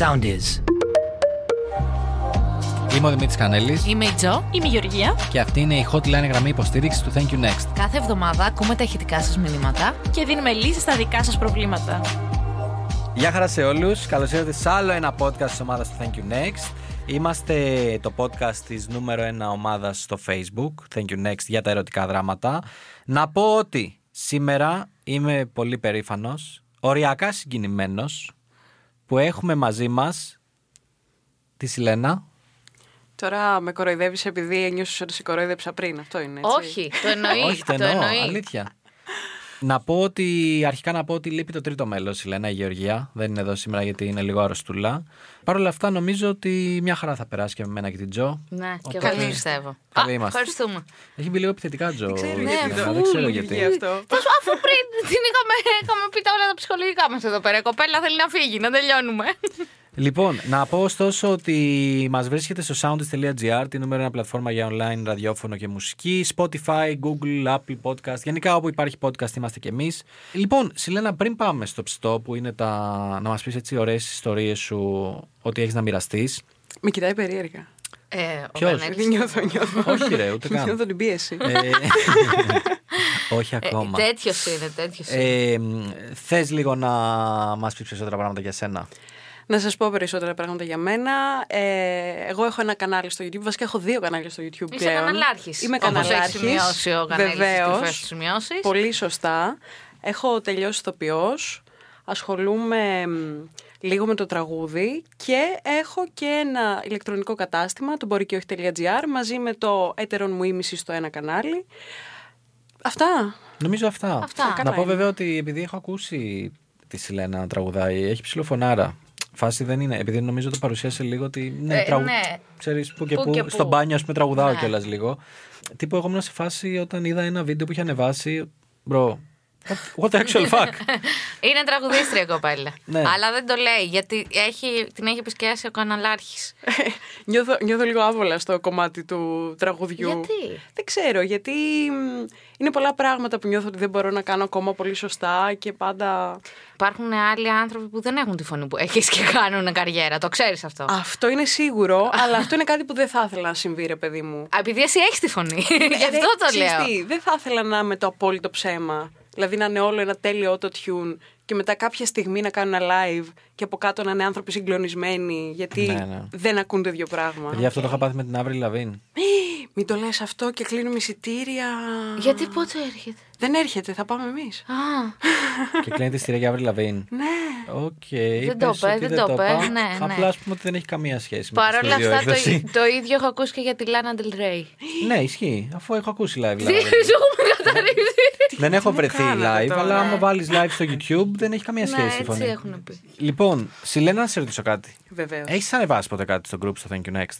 sound is. Είμαι ο Δημήτρης Κανέλης Είμαι η Τζο. Είμαι η Γεωργία. και αυτή είναι η hotline γραμμή υποστήριξης του Thank you Next. Κάθε εβδομάδα ακούμε τα ηχητικά σας μηνύματα. Και δίνουμε λύσεις στα δικά σας προβλήματα. Γεια χαρά σε όλους. Καλώς ήρθατε σε άλλο ένα podcast της ομάδας του Thank you Next. Είμαστε το podcast της νούμερο ένα ομάδας στο Facebook, Thank you Next, για τα ερωτικά δράματα. Να πω ότι σήμερα είμαι πολύ περήφανος, οριακά συγκινημένος, που έχουμε μαζί μας τη Σιλένα. Τώρα με κοροϊδεύεις επειδή ένιωσες ότι σε κοροϊδέψα πριν. Αυτό είναι. Έτσι. Όχι, το εννοείς. Όχι, το το εννοώ, εννοείς. αλήθεια. Να πω ότι, αρχικά να πω ότι λείπει το τρίτο μέλος, η Λένα, η Γεωργία. Δεν είναι εδώ σήμερα γιατί είναι λίγο αρρωστούλα. Παρ' όλα αυτά νομίζω ότι μια χαρά θα περάσει και με μένα και την Τζο. Ναι, και Οπότε- εγώ το πιστεύω. Καλή Α, είμαστε. Ευχαριστούμε. Έχει μπει λίγο επιθετικά, Τζο. ξέρω η γιατί Λένα, το- Δεν ξέρω Φουλ γιατί. βγήκε αυτό. Τόσο, αφού πριν την είχαμε, είχαμε πει τα όλα τα ψυχολογικά μας εδώ πέρα. Η κοπέλα θέλει να φύγει, να τελειώνουμε. Λοιπόν, να πω ωστόσο ότι μας βρίσκεται στο soundist.gr, τη νούμερο ένα πλατφόρμα για online ραδιόφωνο και μουσική, Spotify, Google, Apple Podcast, γενικά όπου υπάρχει podcast είμαστε κι εμείς. Λοιπόν, Σιλένα, πριν πάμε στο ψητό που είναι τα... να μας πεις έτσι ωραίες ιστορίες σου, ότι έχεις να μοιραστείς. Με κοιτάει περίεργα. Ε, ο Ποιος; Κανέλης- Δεν νιώθω, νιώθω. Όχι ρε, ούτε καν. Νιώθω την πίεση. Ε, όχι ακόμα. Τέτοιος είναι, τέτοιος είναι. Ε, θες λίγο να μας πεις περισσότερα πράγματα για σένα; Να σας πω περισσότερα πράγματα για μένα. Ε, εγώ έχω ένα κανάλι στο YouTube. Βασικά έχω δύο κανάλια στο YouTube Είσαι πλέον. καναλάρχης. Είμαι Όπως έχεις καναλάρχης. σημειώσει ο Κανέλης στις Βεβαίως. κρυφές του σημειώσεις. Πολύ σωστά. Έχω τελειώσει ηθοποιός. Ασχολούμαι μ, λίγο με το τραγούδι και έχω και ένα ηλεκτρονικό κατάστημα, το μπορεί και όχι.gr, μαζί με το έτερον μου ήμιση στο ένα κανάλι. Αυτά. Νομίζω αυτά. Αυτά. Να Καλά πω είναι. βέβαια ότι επειδή έχω ακούσει τη Σιλένα να τραγουδάει, έχει ψηλοφωνάρα. Φάση δεν είναι. Επειδή νομίζω το παρουσίασε λίγο ότι. Ναι, Ε, τραγου... ναι. Ξέρεις που και Πού που. και πού. Στο μπάνιο, ας πούμε, τραγουδάω Ναι. κιόλας λίγο. Τύπου εγώ ήμουν σε φάση όταν είδα ένα βίντεο που είχε ανεβάσει. Μπρο. What, what the actual fuck; Είναι τραγουδίστρια η κοπέλα. Ναι. Αλλά δεν το λέει γιατί έχει, την έχει επισκιάσει ο καναλάρχης. νιώθω, νιώθω λίγο άβολα στο κομμάτι του τραγουδιού. Γιατί; Δεν ξέρω, γιατί μ, είναι πολλά πράγματα που νιώθω ότι δεν μπορώ να κάνω ακόμα πολύ σωστά και πάντα... Υπάρχουν άλλοι άνθρωποι που δεν έχουν τη φωνή που έχεις και κάνουν καριέρα. Το ξέρεις αυτό. Αυτό είναι σίγουρο, αλλά αυτό είναι κάτι που δεν θα ήθελα να συμβεί, ρε παιδί μου. Α, Επειδή εσύ έχεις τη φωνή. Γι' Ε, αυτό ρε, το ξέρεις λέω. τι, δεν θα ήθελα να είμαι το απόλυτο ψέμα. Δηλαδή να είναι όλο ένα τέλειο auto-tune και μετά κάποια στιγμή να κάνουν ένα live και από κάτω να είναι άνθρωποι συγκλονισμένοι γιατί Ναι, ναι. δεν ακούν το ίδιο πράγμα. Γι' αυτό το είχα πάθει με την Avril Lavigne. Μην το λες αυτό και κλείνουμε εισιτήρια. Γιατί πότε έρχεται; Δεν έρχεται, θα πάμε εμείς. Α, και κλείνει εισιτήρια για Avril Lavigne. Ναι. Οκ. Δεν το πες πες, ότι δεν το πες, είπα. ναι, ναι. Απλά ας πούμε ότι δεν έχει καμία σχέση με Παρ' τη όλα αυτά το, στούντιο έκδοση. το ίδιο έχω ακούσει και για τη Λάνα Del Rey. Ναι, ισχύει. Αφού έχω ακούσει live. Τι δηλαδή. σου έχουμε καταρρίψει. Δεν έχω μου βρεθεί κάνατε live, τώρα. αλλά άμα βάλεις live στο YouTube δεν έχει καμία Ναι, σχέση η έτσι φωνή. έχουν πει. Λοιπόν, Σιλένα, να σε ρωτήσω κάτι. Βεβαίως. Έχεις ανεβάσει ποτέ κάτι στο group στο Thank you Next;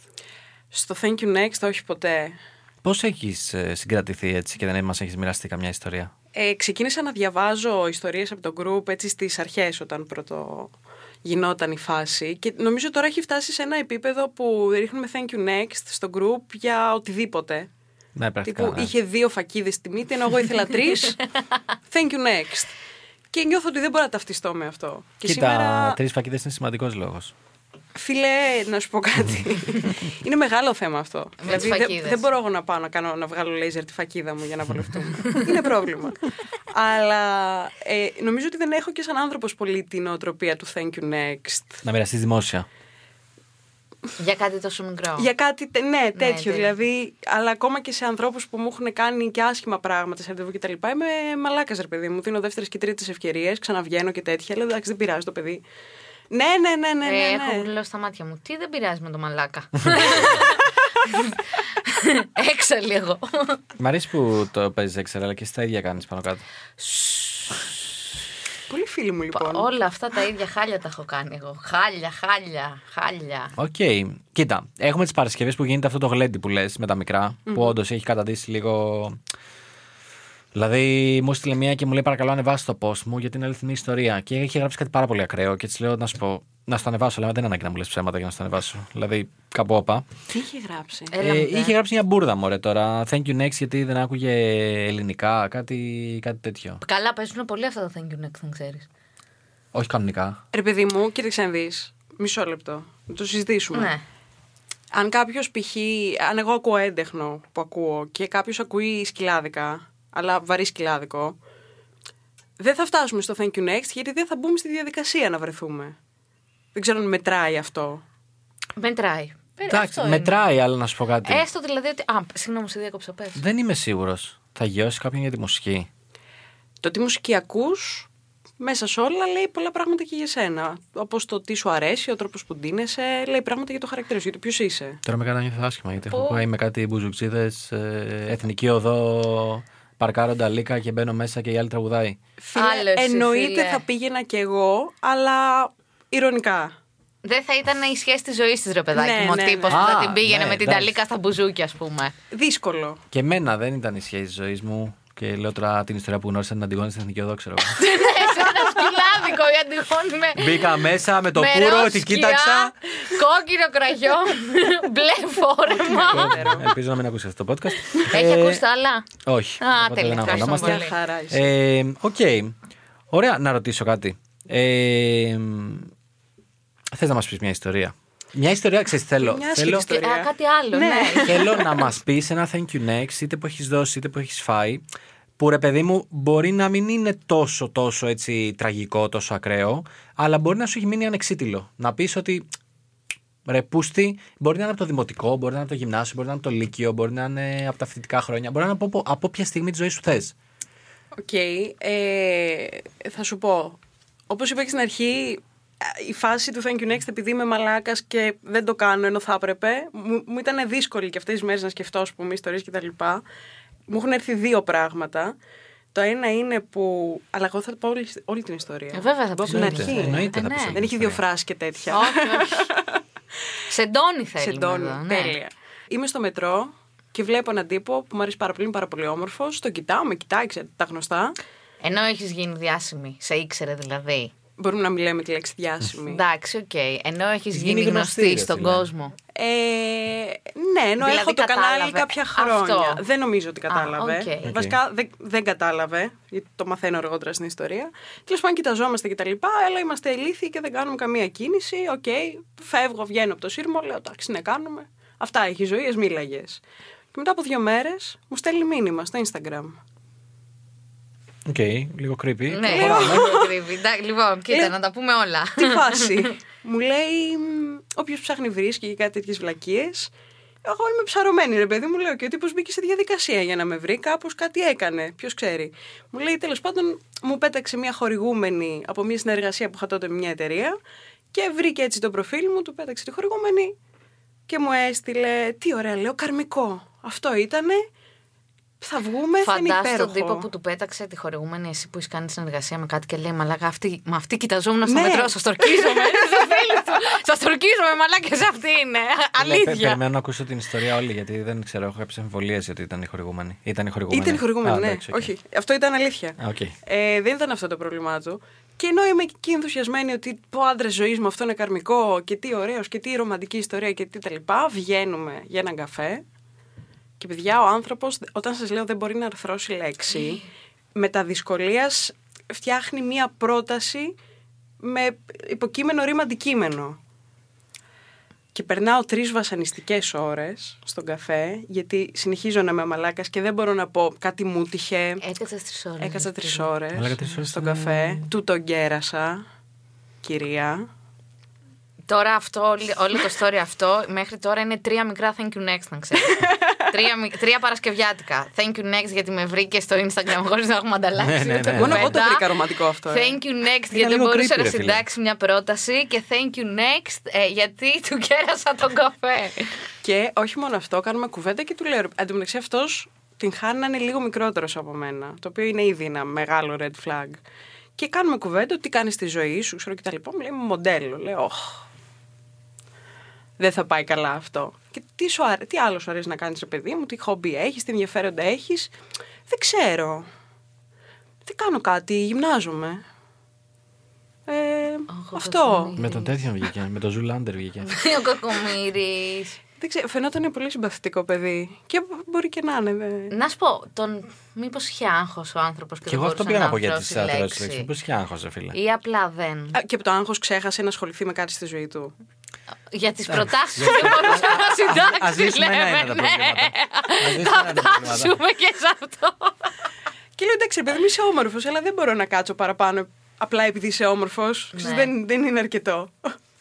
Στο Thank you next, όχι ποτέ. Πώς έχεις συγκρατηθεί έτσι και δεν μας έχεις μοιραστεί καμιά ιστορία; Ε, ξεκίνησα να διαβάζω ιστορίες από το group έτσι στις αρχές όταν πρώτο γινόταν η φάση και νομίζω τώρα έχει φτάσει σε ένα επίπεδο που ρίχνουμε thank you next στο group για οτιδήποτε. Ναι, πρακτικά. Τύπου ναι. είχε δύο φακίδες στη μύτη ενώ εγώ ήθελα τρεις. thank you next. Και νιώθω ότι δεν μπορώ να ταυτιστώ με αυτό. Και Κοίτα, σήμερα, τρεις φακίδες είναι σημαντικός λόγος. Φίλε, να σου πω κάτι. είναι μεγάλο θέμα αυτό. Με τις δεν, φακίδες. δεν μπορώ εγώ να πάω να, κάνω, να βγάλω λέιζερ τη φακίδα μου για να βολευτούμε. είναι πρόβλημα. Αλλά ε, νομίζω ότι δεν έχω και σαν άνθρωπος πολύ την οτροπία του thank you next. Να μοιραστείς δημόσια. Για κάτι τόσο μικρό. Για κάτι, τε- ναι, τέτοιο τέτοιο. δηλαδή. Αλλά ακόμα και σε ανθρώπους που μου έχουν κάνει και άσχημα πράγματα σε ραντεβού κτλ. Είμαι μαλάκας, ρε παιδί μου. Δίνω δεύτερες και τρίτες ευκαιρίες, ξαναβγαίνω και τέτοια. Λέω εντάξει, δεν πειράζει το παιδί. Ναι, ναι, ναι, ναι. ναι, Ε, ναι. Έχω λέω στα μάτια μου. Τι δεν πειράζει με το μαλάκα. Έξαλλη εγώ. Μ' αρέσει που το παίζεις έξερα, αλλά και εσύ τα ίδια κάνεις πάνω κάτω. Πολύ φίλοι μου λοιπόν. Όλα αυτά τα ίδια χάλια τα έχω κάνει εγώ. Χάλια, χάλια, χάλια. Οκ. Κοίτα, έχουμε τις Παρασκευές που γίνεται αυτό το γλέντι που λες με τα μικρά, που όντως έχει καταντήσει λίγο. Δηλαδή, μου στείλε μία και μου λέει: Παρακαλώ, ανεβάσει το post μου γιατί είναι αληθινή ιστορία. Και είχε γράψει κάτι πάρα πολύ ακραίο. Και της λέω: Να σου πω, να στο ανεβάσω, αλλά δεν είναι ανάγκη να μου λες ψέματα για να στο ανεβάσω. Δηλαδή, κάπου όπα. Τι είχε γράψει; Έλα Ε, μου, είχε δε. γράψει μια μπουρδα μωρέ τώρα. Thank you next γιατί δεν άκουγε ελληνικά, κάτι, κάτι τέτοιο. Καλά, παίζουν πολύ αυτά τα thank you next, δεν ξέρεις. Όχι κανονικά. Ρε παιδί μου, κοίταξε να δεις. Μισό λεπτό. Να το συζητήσουμε. Ναι. Αν κάποιος π.χ. Αν εγώ ακούω έντεχνο που ακούω και κάποιος ακούει σκυλάδικα, αλλά βαρύ σκυλάδικο, δεν θα φτάσουμε στο thank you next γιατί δεν θα μπούμε στη διαδικασία να βρεθούμε. Δεν ξέρω αν μετράει αυτό. Μετράει. Ε, Εντάξει, αυτό είναι. μετράει, αλλά να σου πω κάτι. Έστω δηλαδή ότι. Α, συγγνώμη, σε διάκοψα. Πες. Δεν είμαι σίγουρος. Θα γιώσει κάποιον για τη μουσική. Το τι μουσική ακούς, μέσα σε όλα λέει πολλά πράγματα και για σένα. Όπως το τι σου αρέσει, ο τρόπος που ντύνεσαι, λέει πράγματα για το χαρακτήρα σου, για το ποιος είσαι. Τώρα με κάνα νιώθω άσχημα γιατί έχω Πω. πάει με κάτι μπουζουξίδε, εθνική οδό, παρκάρω λίκα και μπαίνω μέσα και η άλλη τραγουδάει. Φίλε, Άλλο εσύ, εννοείται φίλε. θα πήγαινα κι εγώ, αλλά ηρωνικά. Δεν θα ήταν η σχέση της ζωής της, ρε παιδάκι Ναι, μου. ναι, ο τύπος ναι. που θα Α, την πήγαινε ναι, με την εντάξει. ταλίκα στα μπουζούκια, ας πούμε. Δύσκολο. Και εμένα δεν ήταν η σχέση της ζωής μου. Και λέω τώρα την ιστορία που γνώρισα την Αντιγόνη στην Εθνική Οδό, ξέρω εγώ. Σε ένα σκυλάδικο η Αντιγόνη με. Μπήκα μέσα με το με πουρο, ροζ την σκιά, κοίταξα. Κόκκινο κραγιό, μπλε φόρεμα. Ελπίζω να μην ακούσει αυτό το podcast. Έχει Ε, ακούσει τα άλλα; Όχι. Α, οπότε τέλεια, δεν ευχαριστούμε αγχωνόμαστε. πολύ. Μια χαρά είσαι. Ε, Οκ. Ωραία, να ρωτήσω κάτι. Ε, Θες να μας πεις μια ιστορία; Μια ιστορία, ξέρεις, θέλω. Μια άσχημη θέλω, ιστορία. Α, κάτι άλλο, ναι. θέλω να μας πεις ένα thank you next, είτε που έχεις δώσει, είτε που έχεις φάει. Που ρε παιδί μου μπορεί να μην είναι τόσο τόσο έτσι τραγικό, τόσο ακραίο, αλλά μπορεί να σου έχει μείνει ανεξίτηλο. Να πεις ότι ρε πούστη, μπορεί να είναι από το δημοτικό, μπορεί να είναι από το γυμνάσιο, μπορεί να είναι από το λύκειο, μπορεί να είναι από τα φοιτητικά χρόνια, μπορεί να είναι από, από, από όποια στιγμή της ζωής σου θες. Οκ. ε, θα σου πω. Όπως είπα και στην αρχή, η φάση του thank you next, επειδή είμαι μαλάκας και δεν το κάνω ενώ θα έπρεπε, μου, μου ήταν δύσκολη και αυτές τις μέρες να σκεφτώ, ας πούμε, ιστορίες κτλ. Μου έχουν έρθει δύο πράγματα. Το ένα είναι που. Αλλά εγώ θα πω όλη, όλη την ιστορία. Ε, βέβαια θα Από πεις την όλη. αρχή. Εννοείται Ε, θα ναι. πεις όλη Δεν την έχει δύο ιστορία. φράσεις και τέτοια. Όχι, όχι. Σεντόνι θέλει. Σεντόνι. Τέλεια. Είμαι στο μετρό και βλέπω έναν τύπο που μου αρέσει πάρα πολύ, είναι πάρα πολύ όμορφος. Τον κοιτάω, με κοιτάει, ξέρετε, τα γνωστά. Ενώ έχεις γίνει διάσημη, σε ήξερε δηλαδή. Μπορούμε να μιλάμε τη λέξη διάσημη. Εντάξει, οκ. Ενώ έχει Γίνει γίνει γνωστή, γνωστή ρε στον φίλε. κόσμο. Ε, ναι, ενώ Δηλαδή έχω το κανάλι κατάλαβε. κάποια χρόνια. Αυτό. Δεν νομίζω ότι κατάλαβε. οκ. Οκ. Βασικά δεν, δεν κατάλαβε, γιατί το μαθαίνω αργότερα στην ιστορία. Τέλος πάντων, κοιταζόμαστε και τα λοιπά, αλλά είμαστε ηλίθιοι και δεν κάνουμε καμία κίνηση. Οκ, φεύγω, βγαίνω από το συρμό, λέω εντάξει, ναι, κάνουμε. Αυτά έχει η ζωή, ας μίλαγε. Και μετά από δύο μέρες μου στέλνει μήνυμα στο Instagram. Οκ, λίγο creepy. Ναι, Προχωράμε. λίγο creepy. Εντάξει, Λοιπόν, κοίτα, Λέω, να τα πούμε όλα. Τι φάση. Μου λέει, όποιος ψάχνει βρίσκει και κάτι τέτοιες βλακίες. Εγώ είμαι ψαρωμένη, ρε παιδί μου, λέω και ο τύπος μπήκε σε διαδικασία για να με βρει, κάπως κάτι έκανε. Ποιος ξέρει. Μου λέει, τέλος πάντων, μου πέταξε μια χορηγούμενη από μια συνεργασία που είχα τότε με μια εταιρεία και βρήκε έτσι το προφίλ μου, του πέταξε τη χορηγούμενη και μου έστειλε. Τι ωραία, λέω, καρμικό. Αυτό ήτανε. Θα βγούμε, θα είναι Φαντάσου υπέροχο. τον τύπο που του πέταξε τη χορηγούμενη εσύ που έχει κάνει συνεργασία με κάτι και λέει Μαλάκα, αυτή, με αυτή κοιταζόμουν στο Ναι. μετρό, σας τ' ορκίζομαι. Σας τ' ορκίζομαι, μαλάκα, σε αυτή είναι. Λέει, πε- Αλήθεια. Περιμένω να ακούσω την ιστορία όλη, γιατί δεν ξέρω, έχω κάποιες αμφιβολίες ότι ήταν η χορηγούμενη. Ήταν η χορηγούμενη. Ήταν χορηγούμενη, Α, ναι. εντάξει, οκ. Όχι, αυτό ήταν αλήθεια. Α, οκ. Ε, δεν ήταν αυτό το πρόβλημά του. Και ενώ είμαι εκεί ενθουσιασμένη ότι πω άντρας της ζωής μου αυτό είναι καρμικό και τι ωραίος και τι ρομαντική ιστορία και τι τα λοιπά, βγαίνουμε για έναν καφέ. Και παιδιά, ο άνθρωπος, όταν σας λέω δεν μπορεί να αρθρώσει λέξη, μετά δυσκολίας φτιάχνει μία πρόταση με υποκείμενο ρήμα αντικείμενο. Και περνάω τρεις βασανιστικές ώρες στον καφέ, γιατί συνεχίζω να είμαι μαλάκας και δεν μπορώ να πω κάτι μου 'τυχε. Έκατσα τρεις ώρες. Έκατσα τρεις ώρες Μαλάκα, τρεις ώρες στον είναι- καφέ. Του τον κέρασα, κυρία. Τώρα αυτό, όλη- όλο το story αυτό, μέχρι τώρα είναι τρία μικρά thank you next, να ξέρεις. τρία, μικ- τρία παρασκευιάτικα. Thank you next γιατί με βρήκε στο Instagram χωρίς να έχουμε ανταλλάξει. Ναι, ναι, ούτε ναι. Μόνο εγώ το κουβέντα. βρήκα ρομαντικό αυτό. ε. Thank you next Είναι γιατί λίγο μπορούσε creepy, να ρε φίλε. συντάξει μια πρόταση και thank you next ε, γιατί του κέρασα τον καφέ. Και όχι μόνο αυτό, κάνουμε κουβέντα και του λέω. Εν τω μεταξύ αυτός την χάνει να είναι λίγο μικρότερος από μένα. Το οποίο είναι ήδη ένα μεγάλο red flag. Και κάνουμε κουβέντα, τι κάνεις στη ζωή σου, ξέρω και τα λοιπά. Μου λέει μοντέλο. Λέω, «Οχ, δεν θα πάει καλά αυτό. Και τι, σου αρέ... τι άλλο σου αρέσει να κάνεις, παιδί μου, τι χόμπι έχεις, τι ενδιαφέροντα έχεις. Δεν ξέρω. Δεν κάνω κάτι, γυμνάζομαι. Ε, Αχ, ο αυτό. Κακομοίρης. Με τον τέτοιον βγήκε. με τον Zoolander βγήκε. Ο κακομοίρης. Δεν ξέρω, φαινόταν πολύ συμπαθητικό παιδί. Και μπορεί και να είναι. δε. Να σου πω, τον... μήπως είχε άγχο ο άνθρωπος και, Και δεν εγώ αυτό μπορούσε πήγα να να πω για τις αφρώσει αθλητικέ λέξη. λέξει. Πώ είχε άγχο, φίλε. Ή απλά δεν. Α, Και από το άγχος ξέχασε να ασχοληθεί με κάτι στη ζωή του. Για τις προτάσεις σου δεν μπορούσε να Α συντάξει. ζήσουμε ένα λέμε, ένα τα ναι. προβλήματα. Ας ζήσουμε ένα τα προβλήματα. Φτάσουμε και σε αυτό. Και λέω εντάξει, ρε παιδί μου είσαι όμορφος, αλλά δεν μπορώ να κάτσω παραπάνω απλά επειδή είσαι όμορφος. Ναι. Δεν, δεν είναι αρκετό.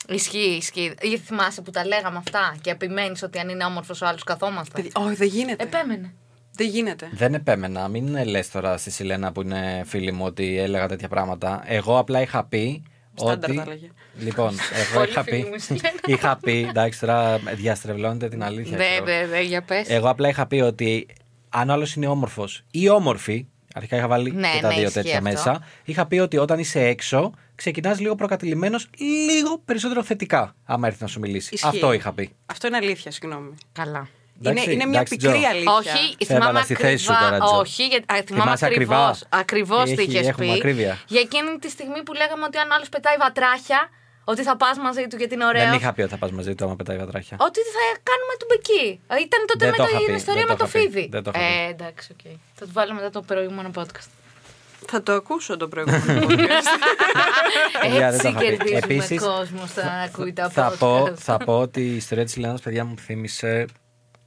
Ισχύει, ισχύει. Ή θυμάσαι που τα λέγαμε αυτά και επιμένεις ότι αν είναι όμορφος ο άλλος καθόμαστε. Παιδί- Όχι, δεν γίνεται. Επέμενε. Δεν γίνεται. Δεν επέμενα. Μην λες τώρα στη Σιλένα που είναι φίλη μου ότι έλεγα τέτοια πράγματα. Εγώ απλά είχα πει. Στάνταρ ότι... τα έλεγε. Λοιπόν, εγώ Πολύ είχα φίλη πει. μου η Σιλένα. είχα πει. Εντάξει, τώρα διαστρεβλώνετε την αλήθεια. Ναι, ξέρω. ναι, ναι, για πες. Εγώ απλά είχα πει ότι αν ο άλλος είναι όμορφος ή όμορφη, αρχικά είχα βάλει Ναι, και τα ναι, δύο ισχύει τέτοια αυτό. μέσα. Είχα πει ότι όταν είσαι έξω, ξεκινάς λίγο προκατηλημένος, λίγο περισσότερο θετικά, άμα έρθει να σου μιλήσει. Ισχύει. Αυτό είχα πει. Αυτό είναι αλήθεια, συγγνώμη. Καλά. Εντάξει, είναι, είναι μια εντάξει, πικρή Τζο. αλήθεια. Όχι, Σε θυμάμαι έβαλα στη θέση σου ακριβά. τώρα, Τζο. όχι, γιατί α, θυμάμαι Θυμάσαι ακριβώ. ακριβά. Ακριβώ τι Έχει- είχες έχουμε πει. ακρίβεια. Για εκείνη τη στιγμή που λέγαμε ότι αν άλλος πετάει βατράχια, ότι θα πας μαζί του γιατί είναι ωραίο. Δεν είχα πει ότι θα πας μαζί του άμα πετάει βατράχια. Ότι θα κάνουμε του μπεκί. Ήταν τότε Δεν με το είχα την πει, ιστορία δεν με το το είχα πει, φίδι. δεν το είχα πει. Ε, εντάξει, οκ. Θα του βάλω μετά το προηγούμενο podcast. Θα το ακούσω το προηγούμενο podcast. Παιδιά, δεν το Έτσι είχα πει. κερδίζουμε Επίσης, κόσμο στα να ακούει τα θα, πω, podcast. θα πω ότι η ιστορία της Λιάννα, παιδιά μου θύμισε.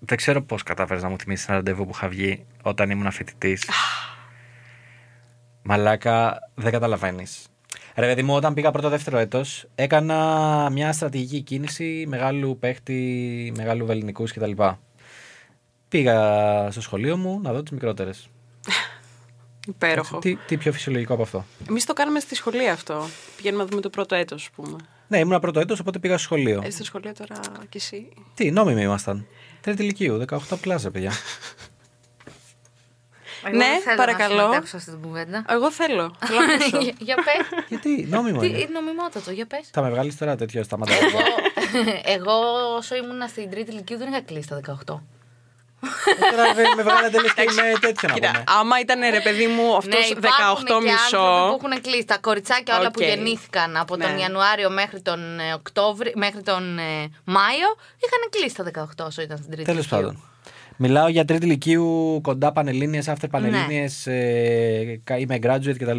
Δεν ξέρω πώς κατάφερες να μου θυμίσεις ένα ραντεβού που είχα βγει όταν ήμουν φοιτητής. Μαλάκα, δεν καταλαβαίνεις. Ρε παιδί μου, όταν πήγα πρώτο δεύτερο έτος, έκανα μια στρατηγική κίνηση μεγάλου παίχτη, μεγάλου βεληνικούς κτλ. Πήγα στο σχολείο μου να δω τις μικρότερες. Υπέροχο. Τι, τι πιο φυσιολογικό από αυτό. Εμείς το κάνουμε στη σχολή αυτό. Πηγαίνουμε να δούμε το πρώτο έτος, ας πούμε. Ναι, ήμουν πρώτο έτος, οπότε πήγα στο σχολείο. Ε, στο σχολείο τώρα κι εσύ. Τι, νόμιμοι ήμασταν. Τρίτη ηλικίου, 18 πλάζα, παιδιά. Εγώ Ναι, δεν θέλω παρακαλώ. Να συμμετέχω σε αυτή την κουβέντα. Εγώ θέλω. Θέλω να ακούσω. Για- για πες. Γιατί, νόμιμο Τι είναι. είναι νομιμότατο, για πες. Θα με βγάλεις τώρα τέτοιο στα μάτια. Εγώ, εγώ όσο ήμουν στην τρίτη ηλικίου δεν είχα κλείσει τα 18. Τώρα με- με βγάλατε λες και είμαι τέτοιο να Κοίτα, πούμε. άμα ήταν ρε παιδί μου αυτός Ναι, υπάρχουν 18 και άνθρωποι μισό. που έχουν κλείσει. Τα κοριτσάκια όλα που Οκ. γεννήθηκαν από τον Ναι. Ιανουάριο μέχρι τον ε, Οκτώβρη, μέχρι τον ε, Μάιο, είχαν κλείσει τα 18 όσο ήταν στην τρίτη Τέλος λυκείου. πάντων. Μιλάω για τρίτη λυκείου, κοντά πανελλήνιες, after πανελλήνιες, ε, κα- είμαι graduate κτλ.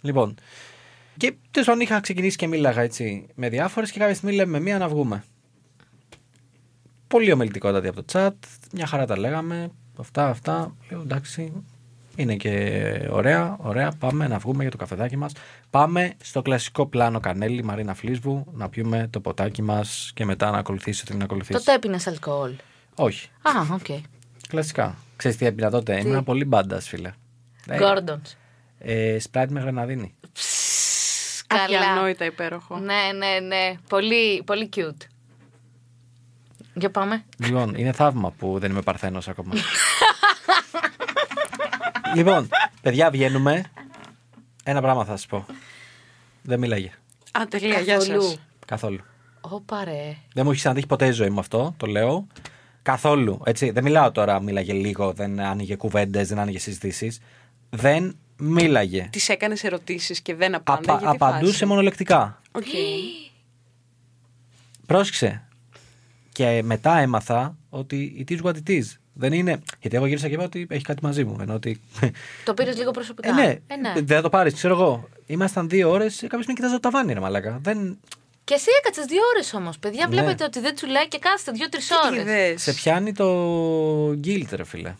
Λοιπόν, και τέλος πάντων είχα ξεκινήσει και μίλαγα έτσι με διάφορες και κάποια στιγμή λέμε με μία να βγούμε. Πολύ ομιλητικότατη από το chat, μια χαρά τα λέγαμε, αυτά, αυτά. Λέω εντάξει, είναι και ωραία, ωραία, πάμε να βγούμε για το καφεδάκι μας. Πάμε στο κλασικό πλάνο Κανέλη, Μαρίνα Φλίσβου, να πιούμε το ποτάκι μας και μετά να ακολουθήσεις ό,τι να ακολουθήσεις. Τότε έπινε αλκοόλ. Όχι. Α, οκ. Κλασικά. Ξέρεις τι έπινα τότε; Ήμουν πολύ badass, φίλε. Ε, Gordon. Ε, Sprite με γραναδίνη. Καλά. Αδιανόητα υπέροχο. Ναι, ναι, ναι. Πολύ, πολύ cute. Για πάμε. λοιπόν, είναι θαύμα που δεν είμαι παρθένος ακόμα. λοιπόν, παιδιά, βγαίνουμε. Ένα πράγμα θα σας πω. Δεν μίλαγε. Α, τελεία, γεια Καθόλου. σας. Καθόλου. Ωπα ρε. Δεν μου έχει ξανατύχει ποτέ η ζωή μου αυτό, το λέω. Καθόλου. Έτσι. Δεν μιλάω τώρα, μίλαγε λίγο, δεν άνοιγε κουβέντες, δεν άνοιγε συζητήσεις. Δεν μίλαγε. Της έκανες ερωτήσεις και δεν απάντα. Απα- γιατί απαντούσε φάση; μονολεκτικά. Οκ. Πρόσεξε. Και μετά έμαθα ότι it is what it is. Δεν είναι. Γιατί εγώ γύρισα και είπα ότι έχει κάτι μαζί μου. Ενώ ότι. Το πήρες λίγο προσωπικά. Ε, ναι, Ε, ναι. δεν θα το πάρεις, ξέρω εγώ. Ήμασταν δύο ώρες, κάποια στιγμή κοιτάζω το ταβάνι, ρε Μαλάκα. Δεν... Και εσύ έκατσες δύο ώρες όμως. Παιδιά, Ναι. βλέπετε ότι δεν τσουλάει και κάθεστε δύο-τρεις Τι ώρες. είδες; Σε πιάνει το guilt, ρε φίλε.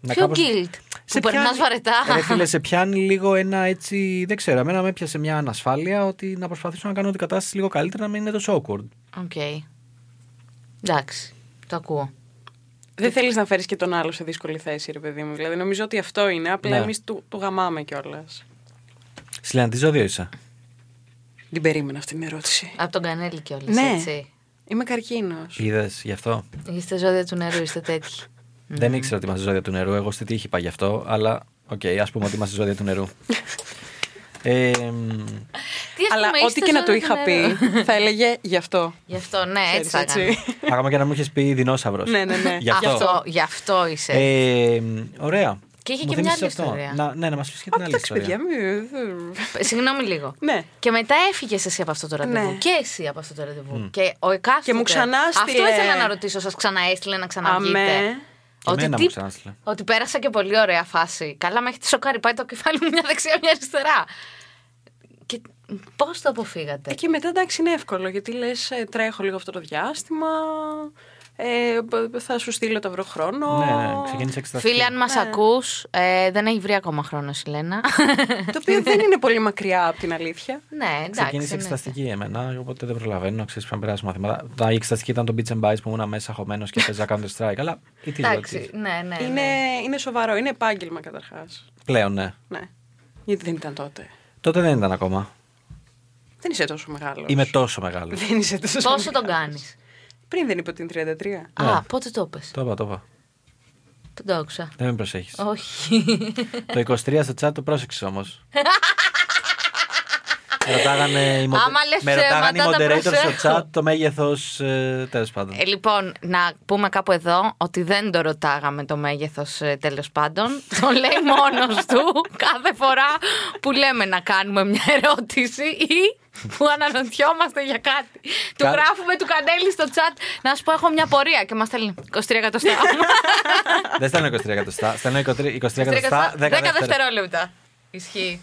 Να Ποιο κάπως- guilt; Σε Που περνάς πιάνει- βαρετά. Ρε φίλε, σε πιάνει λίγο ένα έτσι. Δεν ξέρω, εμένα με έπιασε μια ανασφάλεια ότι να προσπαθήσω να κάνω την κατάσταση λίγο καλύτερα να μην είναι τόσο awkward. Οκ. Εντάξει. Το ακούω. Δεν θέλεις να φέρεις και τον άλλο σε δύσκολη θέση, ρε παιδί μου. Δηλαδή, νομίζω ότι αυτό είναι. Απλά Ναι. εμείς του, του γαμάμε κιόλας. Σιλένα, τι ζώδιο είσαι. Την περίμενα αυτή την ερώτηση. Από τον Κανέλη κιόλας. Ναι. Έτσι. Είμαι καρκίνος. Είδες γι' αυτό; Είστε ζώδια του νερού, είστε τέτοιοι. Δεν ήξερα ότι είμαστε ζώδια του νερού. Εγώ στη τύχη είπα γι' αυτό, αλλά οκ, ας πούμε ότι είμαστε ζώδια του νερού. ε, μ, Τι ας Αλλά πούμε, ό,τι είστε και να του ζώδια είχα νερού. πει, θα έλεγε γι' αυτό. Γι' αυτό, ναι, έτσι θα Ξέρεις, έκανε. ακόμα και να μου είχες πει δεινόσαυρος. Ναι, ναι, ναι. γι' αυτό. Γι' αυτό, γι' αυτό είσαι. Ε, μ, ωραία. Και είχε Μου και μια θύμισες άλλη αυτό. ιστορία. Να, ναι, να μας πεις και την άλλη Εντάξει, παιδιά, ιστορία. μην... Συγγνώμη λίγο. Ναι. Και μετά έφυγες εσύ από αυτό το ραντεβού. Ναι. Και εσύ από αυτό το ραντεβού. Και ο εκάστοτε. Και μου ξανά Αυτό στείλε- ήθελα να ρωτήσω, σας ξαναέστειλε να ξαναβγείτε; Αμέ. Ότι, Εμένα τι- μου ξανάστειλε. ότι πέρασα και πολύ ωραία φάση. Καλά, με έχετε σοκάρει. Πάει το κεφάλι μου μια δεξιά, μια αριστερά. Και πώς το αποφύγατε; Ε, και μετά εντάξει είναι εύκολο γιατί λες ε, τρέχω λίγο αυτό το διάστημα, ε, μπ- θα σου στείλω το βρω χρόνο. Ναι, ναι, ξεκίνησε εξεταστική. Φίλε, αν μας ακούς, ε, δεν έχει βρει ακόμα χρόνος η Λένα. Το οποίο δεν είναι πολύ μακριά από την αλήθεια. ναι, εντάξει. Ξεκίνησε ναι. εξεταστική εμένα, οπότε δεν προλαβαίνω. Ξέρεις πρέπει να περάσω μαθήματα. Τα η εξεταστική ήταν το beach and bites που ήμουν μέσα χωμένος και παίζα Counter Strike. Αλλά it is what it Εντάξει, is. ναι, ναι. είναι, ναι. είναι σοβαρό, είναι επάγγελμα καταρχάς. Πλέον, ναι. Ναι. Γιατί δεν ήταν τότε. Τότε δεν ήταν ακόμα. Δεν είσαι τόσο μεγάλος. Είμαι τόσο μεγάλος. Δεν είσαι τόσο Πόσο τον μεγάλος. κάνεις. Πριν δεν είπε ότι είναι 33. Α, πότε το πες. Το είπα, το είπα. Δεν το άκουσα. Δεν με προσέχεις. Όχι. το 23 στο chat το πρόσεξες όμως. με ρωτάγανε οι, μοντε- Άμα λες με ρωτάγανε οι ψέματα, τα moderators στο προσέχω. chat το μέγεθος. Ε, Τέλος πάντων. Ε, λοιπόν, να πούμε κάπου εδώ ότι δεν το ρωτάγαμε το μέγεθος τέλος πάντων. το λέει μόνος του κάθε φορά που λέμε να κάνουμε μια ερώτηση ή που αναρωτιόμαστε για κάτι. του Κα- γράφουμε του κανέλη στο chat να σου πω: Έχω μια πορεία και μας στέλνει 23 εκατοστά. δεν στέλνω 23 εκατοστά. Στέλνω 23 23 εκατοστά 10 10 δεύτερα. δευτερόλεπτα. Ισχύει.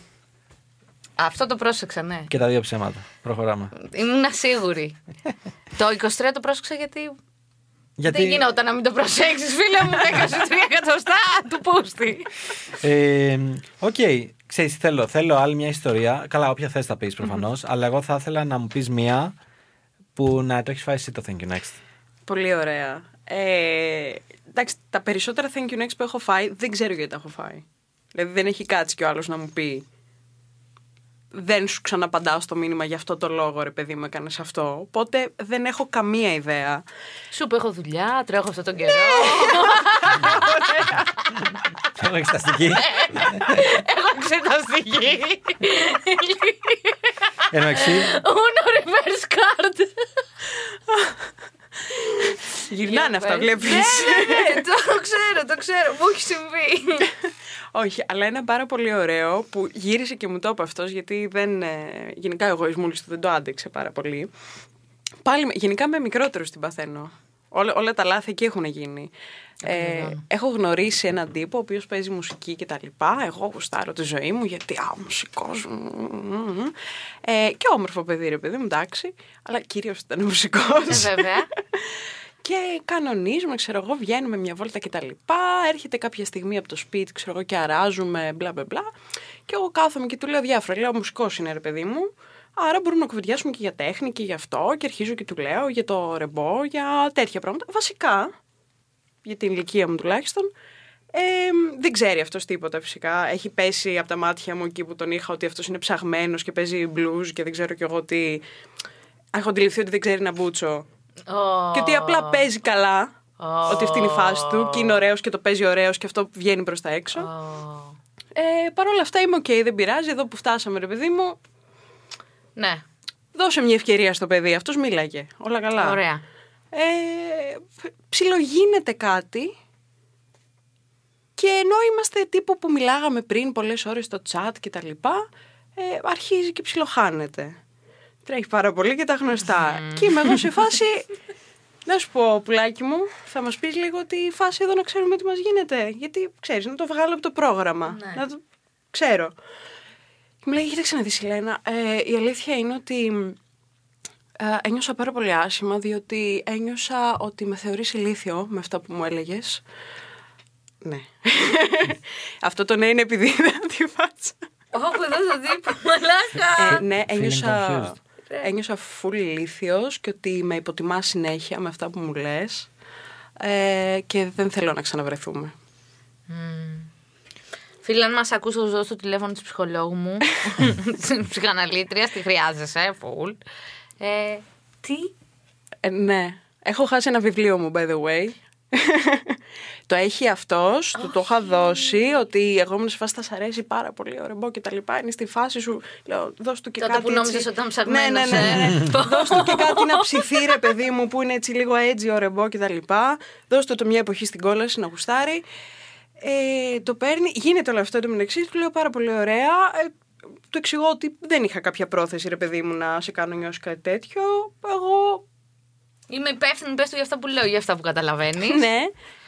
Αυτό το πρόσεξα, ναι. Και τα δύο ψέματα. Προχωράμε. Ήμουν σίγουρη. το 23 το πρόσεξα γιατί Γιατί. δεν γινόταν να μην το προσέξεις, φίλε μου. 23 εκατοστά του πούστη. Ε, Οκ, ξέρεις, θέλω, θέλω άλλη μια ιστορία. Καλά, όποια θες θα πεις προφανώς, αλλά εγώ θα ήθελα να μου πεις μία που να το έχεις φάει εσύ το Thank you next. Πολύ ωραία. Ε, εντάξει, τα περισσότερα thank you next που έχω φάει δεν ξέρω γιατί τα έχω φάει. Δηλαδή δεν έχει κάτσει κι ο άλλος να μου πει. Δεν σου ξαναπαντάω στο μήνυμα για αυτό το λόγο, ρε παιδί μου, έκανες αυτό. Οπότε δεν έχω καμία ιδέα. Σου που έχω δουλειά, τρέχω αυτόν τον καιρό. Έχω εξεταστική. έχω εξεταστική. Ενώ εξή, Uno reverse card. Γυρνάνε αυτά, βλέπεις. Ναι, ναι, ναι, το ξέρω, το ξέρω. Μου έχει συμβεί. Όχι, αλλά ένα πάρα πολύ ωραίο που γύρισε και μου το είπε αυτός, γιατί δεν, ε, γενικά ο εγωισμούλης του δεν το άντεξε πάρα πολύ. Πάλι, με- γενικά με μικρότερου την παθαίνω. Όλα, όλα τα λάθη εκεί έχουν γίνει. Ε, έχω γνωρίσει έναν τύπο ο οποίος παίζει μουσική και τα λοιπά. Εγώ γουστάρω τη ζωή μου γιατί α, μουσικός. Ε, και όμορφο παιδί ρε παιδί μου, εντάξει. Αλλά κυρίως ήταν μουσικός. Ε, βέβαια. Και κανονίζουμε, ξέρω εγώ, βγαίνουμε μια βόλτα και τα λοιπά. Έρχεται κάποια στιγμή από το σπίτι, ξέρω εγώ, και αράζουμε, μπλα μπλα μπλα. Και εγώ κάθομαι και του λέω διάφορα. Λέω μουσικός είναι, ρε παιδί μου. Άρα μπορούμε να κουβεντιάσουμε και για τέχνη και για αυτό. Και αρχίζω και του λέω για το ρεμπό, για τέτοια πράγματα. Βασικά, για την ηλικία μου τουλάχιστον. Ε, δεν ξέρει αυτός τίποτα φυσικά. Έχει πέσει από τα μάτια μου εκεί που τον είχα ότι αυτός είναι ψαγμένος και παίζει blues και δεν ξέρω κι εγώ τι. Έχω αντιληφθεί ότι δεν ξέρει να μπούτσο. Ω. Και ότι απλά παίζει καλά. Ω. Ότι αυτή είναι η φάση του και είναι ωραίος και το παίζει ωραίος και αυτό βγαίνει προς τα έξω. Ω. Ε, Παρ' όλα αυτά είμαι οκ, δεν πειράζει. Εδώ που φτάσαμε, ρε παιδί μου, Ναι, δώσε μια ευκαιρία στο παιδί. Αυτός μίλαγε. Όλα καλά. ωραία. Ε, ψιλογίνεται κάτι. Και ενώ είμαστε τύπου που μιλάγαμε πριν πολλές ώρες στο chat και τα λοιπά, ε, αρχίζει και ψιλοχάνεται. Τρέχει πάρα πολύ και τα γνωστά. και είμαι εγώ σε φάση... Να σου πω, πουλάκι μου, θα μας πεις λίγο τη φάση εδώ να ξέρουμε τι μας γίνεται. Γιατί, ξέρεις, να το βγάλω από το πρόγραμμα. Ναι. Να το ξέρω. Και μου λέει, κοίταξε να δεις, Ελένα, ε, η αλήθεια είναι ότι ε, ένιωσα πάρα πολύ άσχημα, διότι ένιωσα ότι με θεωρείς ηλίθιο με αυτά που μου έλεγες. Ναι. Αυτό το ναι είναι επειδή είδα τη φάτσα. Όχι, δεν το τύπο, μαλάκα. Ε, ναι, Feeling ένιωσα, confused. ένιωσα full ηλίθιος και ότι με υποτιμά συνέχεια με αυτά που μου λες ε, και δεν θέλω να ξαναβρεθούμε. Φίλε, αν μας ακούς, θα σου δώσω το τηλέφωνο της ψυχολόγου μου. της ψυχαναλήτριας, τη χρειάζεσαι, full. Ε, τι; Ε, ναι. Έχω χάσει ένα βιβλίο μου, by the way. το έχει αυτός, του το είχα δώσει, ότι εγώ ήμουν σε φάση θα σ' αρέσει πάρα πολύ ο ρεμπό και τα λοιπά. Είναι στη φάση σου, λέω, δώσ' του και Τότε κάτι που νόμιζες έτσι. ότι ήταν ψαγμένος, Ναι, ναι, ναι, ναι. ε. δώσ' του και κάτι να ψηθεί ρε παιδί μου που είναι έτσι λίγο έτσι ο ρεμπό και τα λοιπά. Δώσ' του το μια εποχή στην κόλαση να γουστάρει. Ε, το παίρνει, γίνεται όλο αυτό εντωμεταξύ, του λέω πάρα πολύ ωραία. Ε, του εξηγώ ότι δεν είχα κάποια πρόθεση, ρε παιδί μου, να σε κάνω νιώσει κάτι τέτοιο. Εγώ, Είμαι υπεύθυνη, πες του για αυτά που λέω, για αυτά που καταλαβαίνεις. ναι.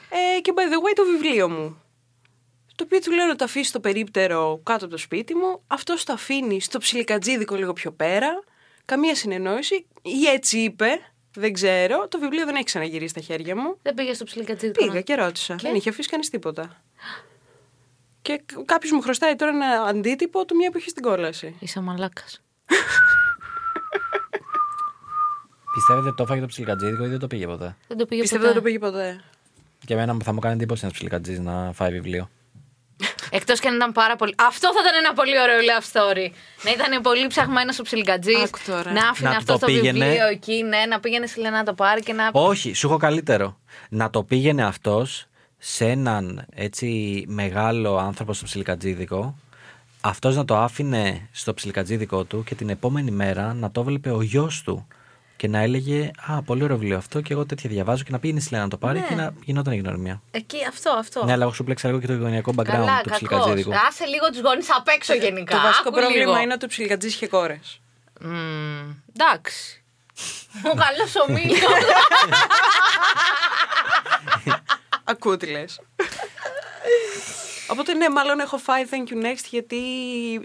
Ε, και by the way, το βιβλίο μου. Το οποίο του λέω να το αφήσει στο περίπτερο κάτω από το σπίτι μου. Αυτό το αφήνει στο ψιλικατζίδικο λίγο πιο πέρα. Καμία συνεννόηση. Ή έτσι είπε. Δεν ξέρω. Το βιβλίο δεν έχει ξαναγυρίσει στα χέρια μου. Δεν πήγε στο ψιλικατζίδικο. Πήγα και ρώτησα. Δεν είχε αφήσει κανείς τίποτα. Και κάποιος μου χρωστάει τώρα ένα αντίτυπο του μία που είχε στην κόλαση. Είσαι μαλάκας. Πιστεύετε ότι το έφαγε το ψιλικατζίδικο ή δεν το πήγε ποτέ; Δεν το πήγε Πιστεύω ποτέ. δεν το πήγε ποτέ. Και εμένα θα μου κάνει εντύπωση ένα ψιλικατζή να φάει βιβλίο. Εκτός και αν ήταν πάρα πολύ. Αυτό θα ήταν ένα πολύ ωραίο love story. Να ήταν πολύ ψαχμένο ο ψιλικατζή. Άκου τώρα. Να άφηνε Να αυτό το το πήγαινε. βιβλίο εκεί, ναι, να πήγαινε στη Λένα να το πάρει και να. Όχι, σου έχω καλύτερο. Να το πήγαινε αυτός σε έναν έτσι μεγάλο άνθρωπο στο ψιλικατζίδικο. Αυτός να το άφηνε στο ψιλικατζίδικο του και την επόμενη μέρα να το βλέπε ο γιος του. Και να έλεγε Α, πολύ ωραίο βιβλίο αυτό. Και εγώ τέτοια διαβάζω. Και να πήγαινε στη Λένα να το πάρει Ναι. και να γινόταν η γνωριμία. Εκεί, αυτό, αυτό. Ναι, αλλά εγώ σου πλέξα λίγο και το οικογενειακό background Καλά, του κακός. ψιλικατζίδικου. Άσε λίγο τους γονείς απ' έξω γενικά. Το βασικό Άκου πρόβλημα λίγο. είναι ότι ο ψιλικατζή είχε κόρες. Μμμ, εντάξει. Ο καλός ο Μίλιο. Ακούω τι λες. Οπότε ναι, μάλλον έχω φάει thank you next γιατί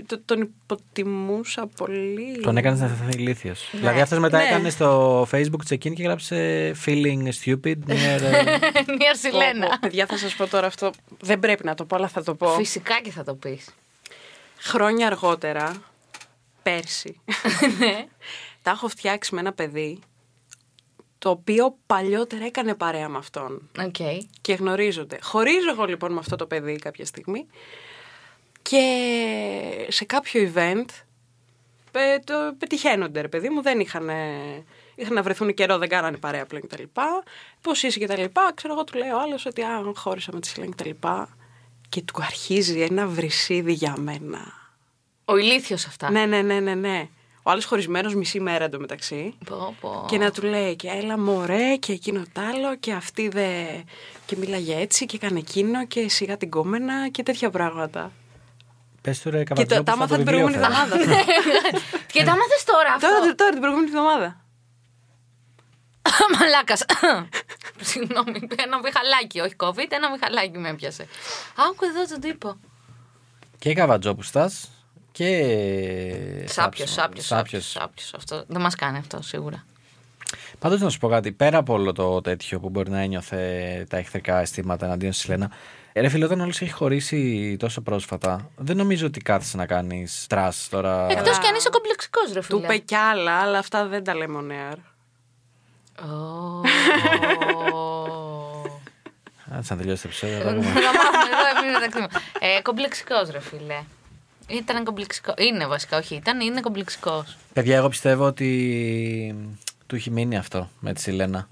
το- τον υποτιμούσα πολύ. Τον έκανες να αισθανθεί ηλίθιος. Δηλαδή αυτός μετά Ναι. έκανε στο facebook check-in και γράψε feeling stupid near. ε, Μια Πω, Σιλένα. πω, Παιδιά, θα σας πω τώρα αυτό. Δεν πρέπει να το πω, αλλά θα το πω. Φυσικά και θα το πεις. Χρόνια αργότερα, πέρσι, Ναι. τα έχω φτιάξει με ένα παιδί το οποίο παλιότερα έκανε παρέα με αυτόν Οκ. και γνωρίζονται. Χωρίζω εγώ λοιπόν με αυτό το παιδί κάποια στιγμή και σε κάποιο event ε, το πετυχαίνονται ρε παιδί μου, δεν είχαν, είχαν να βρεθούν καιρό, δεν κάνανε παρέα πλέον κτλ. Πώς είσαι κτλ. Ξέρω εγώ του λέει ο άλλος ότι α, χώρισα με τη Σιλέν κτλ. Και του αρχίζει ένα βρυσίδι για μένα. Ο ηλίθιος αυτά. Ναι, ναι, ναι, ναι, ναι. Ο άλλος χωρισμένος μισή μέρα εντωμεταξύ. Πω, πω. Και να του λέει και έλα μωρέ και εκείνο τ' άλλο και αυτή δε... Και μίλαγε έτσι και έκανε εκείνο και σιγά την κόμενα και τέτοια πράγματα. Πες του ρε Και καβατζό τα, τα άμαθα την προηγούμενη εβδομάδα. Και τα μάθες τώρα αυτό; τώρα, τώρα την προηγούμενη εβδομάδα. Μαλάκας. Συγγνώμη, ένα μιχαλάκι, όχι COVID, ένα μιχαλάκι με έπιασε. Άκου εδώ τον τύπο. Και καβατζόπουστα και. Σάπιος, σάπιος, σάπιος. Σάπιος. σάπιος. Αυτό δεν μας κάνει αυτό σίγουρα. Πάντως να σου πω κάτι, πέρα από όλο το τέτοιο που μπορεί να ένιωθε τα εχθρικά αισθήματα εναντίον στη Λένα, ε, ρε φίλε, όταν όλος έχει χωρίσει τόσο πρόσφατα, δεν νομίζω ότι κάθεσαι να κάνεις τρά τώρα. Εκτός κι αν είσαι κομπλεξικός, ρε Του φίλε. είπε κι άλλα, αλλά αυτά δεν τα λέμε on air. Ω. Κάτσε να τελειώσει το επεισόδιο. θα Θα πούμε. μάθουμε εδώ, εμείς μεταξύ μας. Ε, κομπλεξικός, ρε φίλε. Ήταν κομπλεξικό. Είναι βασικά, όχι ήταν, είναι κομπλεξικός. Παιδιά, εγώ πιστεύω ότι του έχει μείνει αυτό με τη Σιλένα.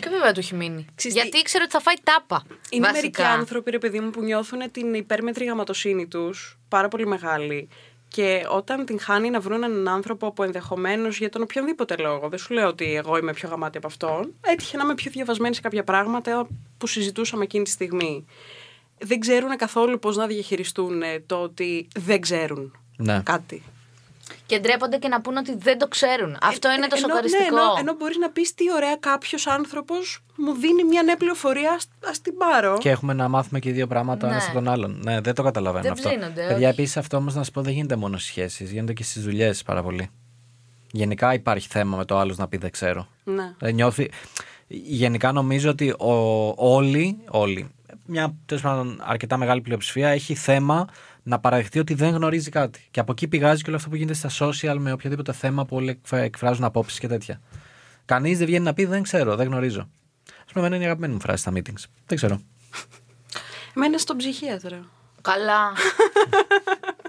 Και βέβαια του έχει μείνει. Ξέρεις τι- Γιατί ήξερε ότι θα φάει τάπα. Είναι βασικά. μερικοί άνθρωποι, ρε παιδί μου, που νιώθουν την υπέρμετρη γαματοσύνη τους πάρα πολύ μεγάλη. Και όταν την χάνει να βρουν έναν άνθρωπο που ενδεχομένως για τον οποιονδήποτε λόγο, δεν σου λέω ότι εγώ είμαι πιο γαμάτη από αυτόν, έτυχε να είμαι πιο διαβασμένη σε κάποια πράγματα που συζητούσαμε εκείνη τη στιγμή. Δεν ξέρουν καθόλου πώς να διαχειριστούν ε, το ότι δεν ξέρουν Ναι. κάτι. Και ντρέπονται και να πούνε ότι δεν το ξέρουν. Αυτό είναι το Ε, ενώ, σοκαριστικό. Ναι, ενώ, ενώ μπορείς να πεις τι ωραία κάποιος άνθρωπος μου δίνει μια νέα πληροφορία, α την πάρω. Και έχουμε να μάθουμε και οι δύο πράγματα Ναι. ένα από τον άλλον. Ναι, δεν το καταλαβαίνω Δεν αυτό. ψήνονται, Παιδιά, όχι. επίσης αυτό όμως να σου πω δεν γίνεται μόνο στις σχέσεις, γίνεται και στις δουλειές πάρα πολύ. Γενικά υπάρχει θέμα με το άλλος να πει δεν ξέρω. Ναι. Δεν νιώθει. Γενικά νομίζω ότι ο, όλοι, όλοι, μια τέλος πάντων αρκετά μεγάλη πλειοψηφία έχει θέμα να παραδεχτεί ότι δεν γνωρίζει κάτι. Και από εκεί πηγάζει και όλο αυτό που γίνεται στα social με οποιοδήποτε θέμα που όλοι εκφ- εκφράζουν απόψεις και τέτοια. Κανείς δεν βγαίνει να πει δεν ξέρω, δεν γνωρίζω. Α πούμε, εμένα είναι η αγαπημένη μου φράση στα meetings. Δεν ξέρω. Εμένα στον ψυχίατρο. Καλά.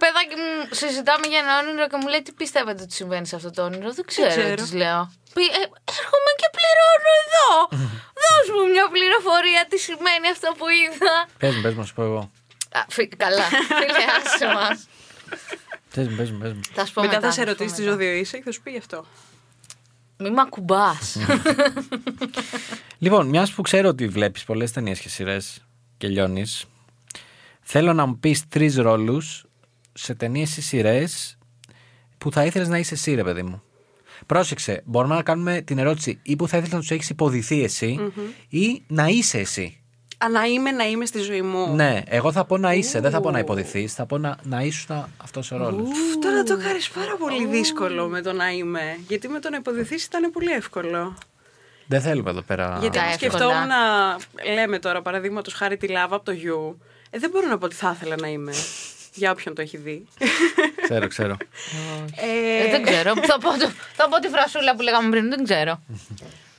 Παιδάκι μου, συζητάμε για ένα όνειρο και μου λέει τι πιστεύετε ότι συμβαίνει σε αυτό το όνειρο; Δεν ξέρω, ξέρω. της λέω. Πει- ε, έρχομαι και πληρώνω εδώ. Δώσ' μου μια πληροφορία τι σημαίνει αυτό που είδα. Πες μου, πες μου, να σου πω εγώ. Α, φι- καλά, φίλε, άσε μας. Πες μου, πες μου, πες μου. Θα σου πω μετά, μετά, θα σε σου πω ρωτήσει τι μετά. ζώδιο είσαι και θα σου πει γι' αυτό. Μη με ακουμπάς. Λοιπόν, μιας που ξέρω ότι βλέπεις πολλές ταινίες και σειρές και λιώνεις, Θέλω να μου πεις τρεις ρόλους σε ταινίες ή σειρές που θα ήθελες να είσαι εσύ, ρε παιδί μου. Πρόσεξε, μπορούμε να κάνουμε την ερώτηση ή που θα ήθελες να τους έχεις υποδηθεί εσύ ή να είσαι εσύ. Α, να είμαι, να είμαι στη ζωή μου. Ναι, εγώ θα πω να είσαι, δεν θα πω να υποδηθείς. Θα πω να, να ήσουν αυτός ο ρόλος. Ουφ, τώρα το κάνει πάρα πολύ δύσκολο με το να είμαι. Γιατί με το να υποδηθείς ήταν πολύ εύκολο. Δεν θέλουμε εδώ πέρα. Γιατί Τα αν εύκολα. σκεφτόμουν να λέμε τώρα παραδείγματος χάρη τη Love από το You, ε, δεν μπορώ να πω ότι θα ήθελα να είμαι. Για όποιον το έχει δει. Ξέρω, ξέρω. Ε, Ε, δεν ξέρω. θα, πω, το- θα πω τη φρασούλα που λέγαμε πριν, δεν ξέρω.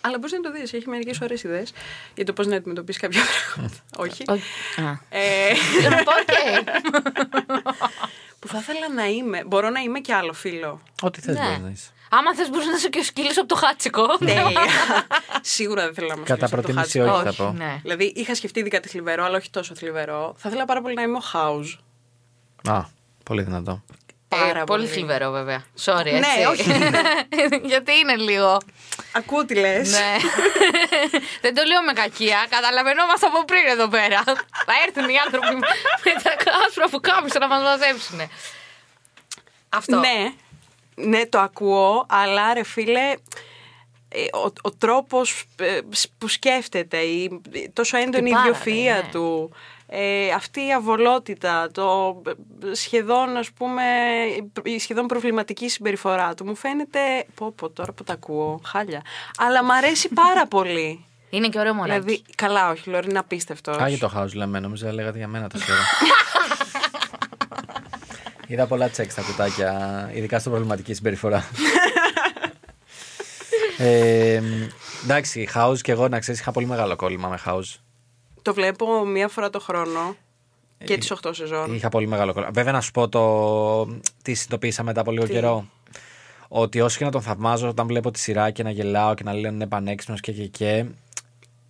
Αλλά μπορείς να το δεις, έχει μερικές ωραίες ιδέες για το πώς να αντιμετωπίσεις κάποια πράγματα. Όχι. Όχι. Α. Ε, Να πω, οκ. που θα ήθελα να είμαι. Μπορώ να είμαι και άλλο φίλο. Ό,τι θες Ναι. μπορείς να είσαι. Άμα θες, μπορείς να είσαι και ο σκύλος από το χάτσικο. Τέλεια. Σίγουρα δεν θέλω να είμαι Κατά σκύλος από το προτίμηση χάτσικο. όχι, θα πω. ναι. Δηλαδή είχα σκεφτεί ειδικά τη θλιβερό, αλλά όχι τόσο θλιβερό. Θα ήθελα πάρα πολύ να είμαι ο House. Α, πολύ δυνατό. Πάρα Ε, πολύ πολύ. θλιβερό, βέβαια. Sorry, Ναι, έτσι. όχι, Γιατί είναι λίγο. Ακούω τι λες. ναι. Δεν το λέω με κακία. Καταλαβαίνόμαστε από πριν εδώ πέρα. Θα έρθουν οι άνθρωποι με τα άσπρα που κάμισαν να μας μαζέψουν. Αυτό. Ναι, ναι, το ακούω, αλλά ρε φίλε, ε, ο, ο τρόπος ε, σ- που σκέφτεται, η, τόσο έντονη η πάρα, ιδιοφυΐα ναι. του, ε, αυτή η αβολότητα, το ε, σχεδόν ας πούμε, η σχεδόν προβληματική συμπεριφορά του, μου φαίνεται, πω πω τώρα που τα ακούω, χάλια, αλλά μ' αρέσει πάρα πολύ. Είναι και ωραίο μωράκι. δηλαδή, καλά όχι, Λόρι, είναι απίστευτος. Α, για το house λέμε, νόμιζα λέγατε για μένα τόση ώρα. Είδα πολλά τσεκ στα κουτάκια, ειδικά στην προβληματική συμπεριφορά. ε, εντάξει, house και εγώ να ξέρεις, είχα πολύ μεγάλο κόλλημα με house. Το βλέπω μία φορά το χρόνο και τις 8 σεζόν. Είχα πολύ μεγάλο κόλλημα. Βέβαια, να σου πω το. Τι συνειδητοποίησα μετά από λίγο Τι; καιρό. Ότι όσο και να τον θαυμάζω όταν βλέπω τη σειρά και να γελάω και να λένε είναι πανέξυπνος και και και.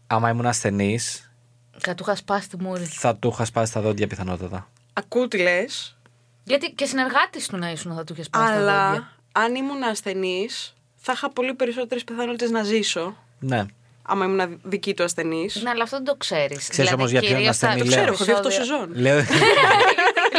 Άμα ήμουν ασθενής, Θα του είχα σπάσει τη μούρη. θα του είχα σπάσει τα δόντια πιθανότατα. Ακούω τι λες, Γιατί και συνεργάτης του να ήσουν θα του είχες σπάσει τα δόντια. Αλλά αν ήμουν ασθενής, θα είχα πολύ περισσότερες πιθανότητες να ζήσω. Ναι. Άμα ήμουν δική του ασθενής. Ναι, αλλά αυτό δεν το ξέρεις. Ξέρεις όμως για ποιον ασθενή Το λέω. ξέρω, έχω δει αυτό σεζόν. Λέω,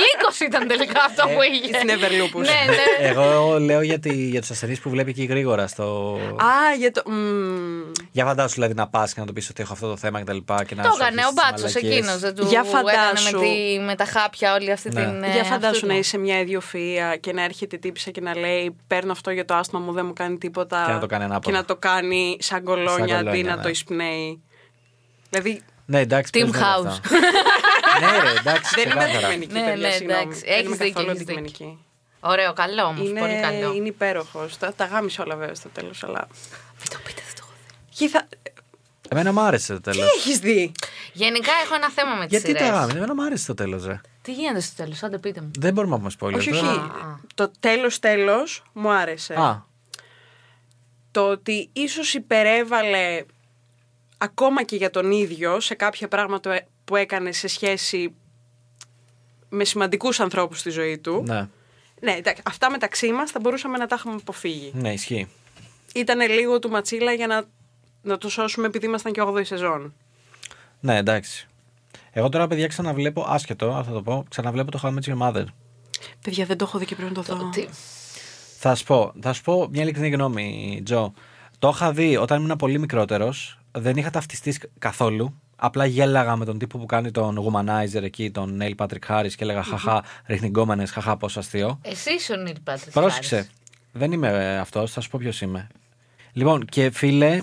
Λύκο ήταν τελικά αυτό που είχε. Στην Everloopus. ναι, ναι. εγώ λέω για, τη, για τους ασθενείς που βλέπει εκεί γρήγορα στο. Α, για το. μμμ. Για φαντάσου δηλαδή να πας και να του πεις ότι έχω αυτό το θέμα και τα λοιπά. Και να Το σου έκανε ο αρχίσεις τις μπάτσος μαλακίες. εκείνος. Δεν του Για έκανε φαντάσου. με, τη, με τα χάπια όλη αυτή Ναι. την. ε, Για φαντάσου αυτού να του. είσαι μια ιδιοφυΐα και να έρχεται τύπησα και να λέει Παίρνω αυτό για το άσθμα μου, δεν μου κάνει τίποτα. Και να το κάνει ανάποδα. Και να το κάνει σαν κολόνια αντί κολόνια, να ναι. το εισπνέει. Δηλαδή Ναι, εντάξει. Team πες μου House. αυτά. ναι, ρε, εντάξει. δεν είμαι ξεκάθαρα. αντικειμενική. Ναι, παιδιά, ναι, συγγνώμη. εντάξει. Δεν Έχεις είμαι δίκιο, καθόλου έχεις δίκιο. αντικειμενική. Ωραίο, καλό όμως. Είναι, Πολύ καλό. είναι υπέροχος. Τα, τα γάμισε όλα βέβαια στο τέλος, αλλά. Μην το πείτε, δεν το έχω δει. Και θα... Εμένα μου άρεσε το τέλος. Τι έχεις δει; Γενικά έχω ένα θέμα με τις Γιατί σειρές. τα γάμια, εμένα μου άρεσε το τέλος, ρε. Τι γίνεται στο τέλος, άντε πείτε μου. Δεν μπορούμε να πούμε spoiler. όχι, όχι. τώρα. Το τέλος τέλος μου άρεσε. Α, Το ότι ίσως υπερέβαλε ακόμα και για τον ίδιο σε κάποια πράγματα που έκανε σε σχέση με σημαντικούς ανθρώπους στη ζωή του. ναι, Ναι, εντάξει, αυτά μεταξύ μας θα μπορούσαμε να τα είχαμε αποφύγει. ναι, ισχύει. Ήταν λίγο του ματσίλα για να, να το σώσουμε επειδή ήμασταν και 8η σεζόν. Ναι, εντάξει. Εγώ τώρα, παιδιά, ξαναβλέπω, άσχετο, θα το πω, ξαναβλέπω το How I Met Your Mother. Παιδιά, δεν το έχω δει και πρέπει να το δω. Τι- Θα σου πω, θα σου πω μια ειλικρινή γνώμη, Τζο. Το είχα δει όταν ήμουν πολύ μικρότερος. Δεν είχα ταυτιστεί καθόλου. Απλά γέλαγα με τον τύπο που κάνει τον Womanizer εκεί, τον Neil Patrick Harris και έλεγα Χαχά, ρίχνει γκόμενες, χαχά, πόσο αστείο. Εσύ είσαι ο Νίλ Πάτρικ. Πρόσεξε. Δεν είμαι αυτός, θα σου πω ποιος είμαι. Λοιπόν, και φίλε,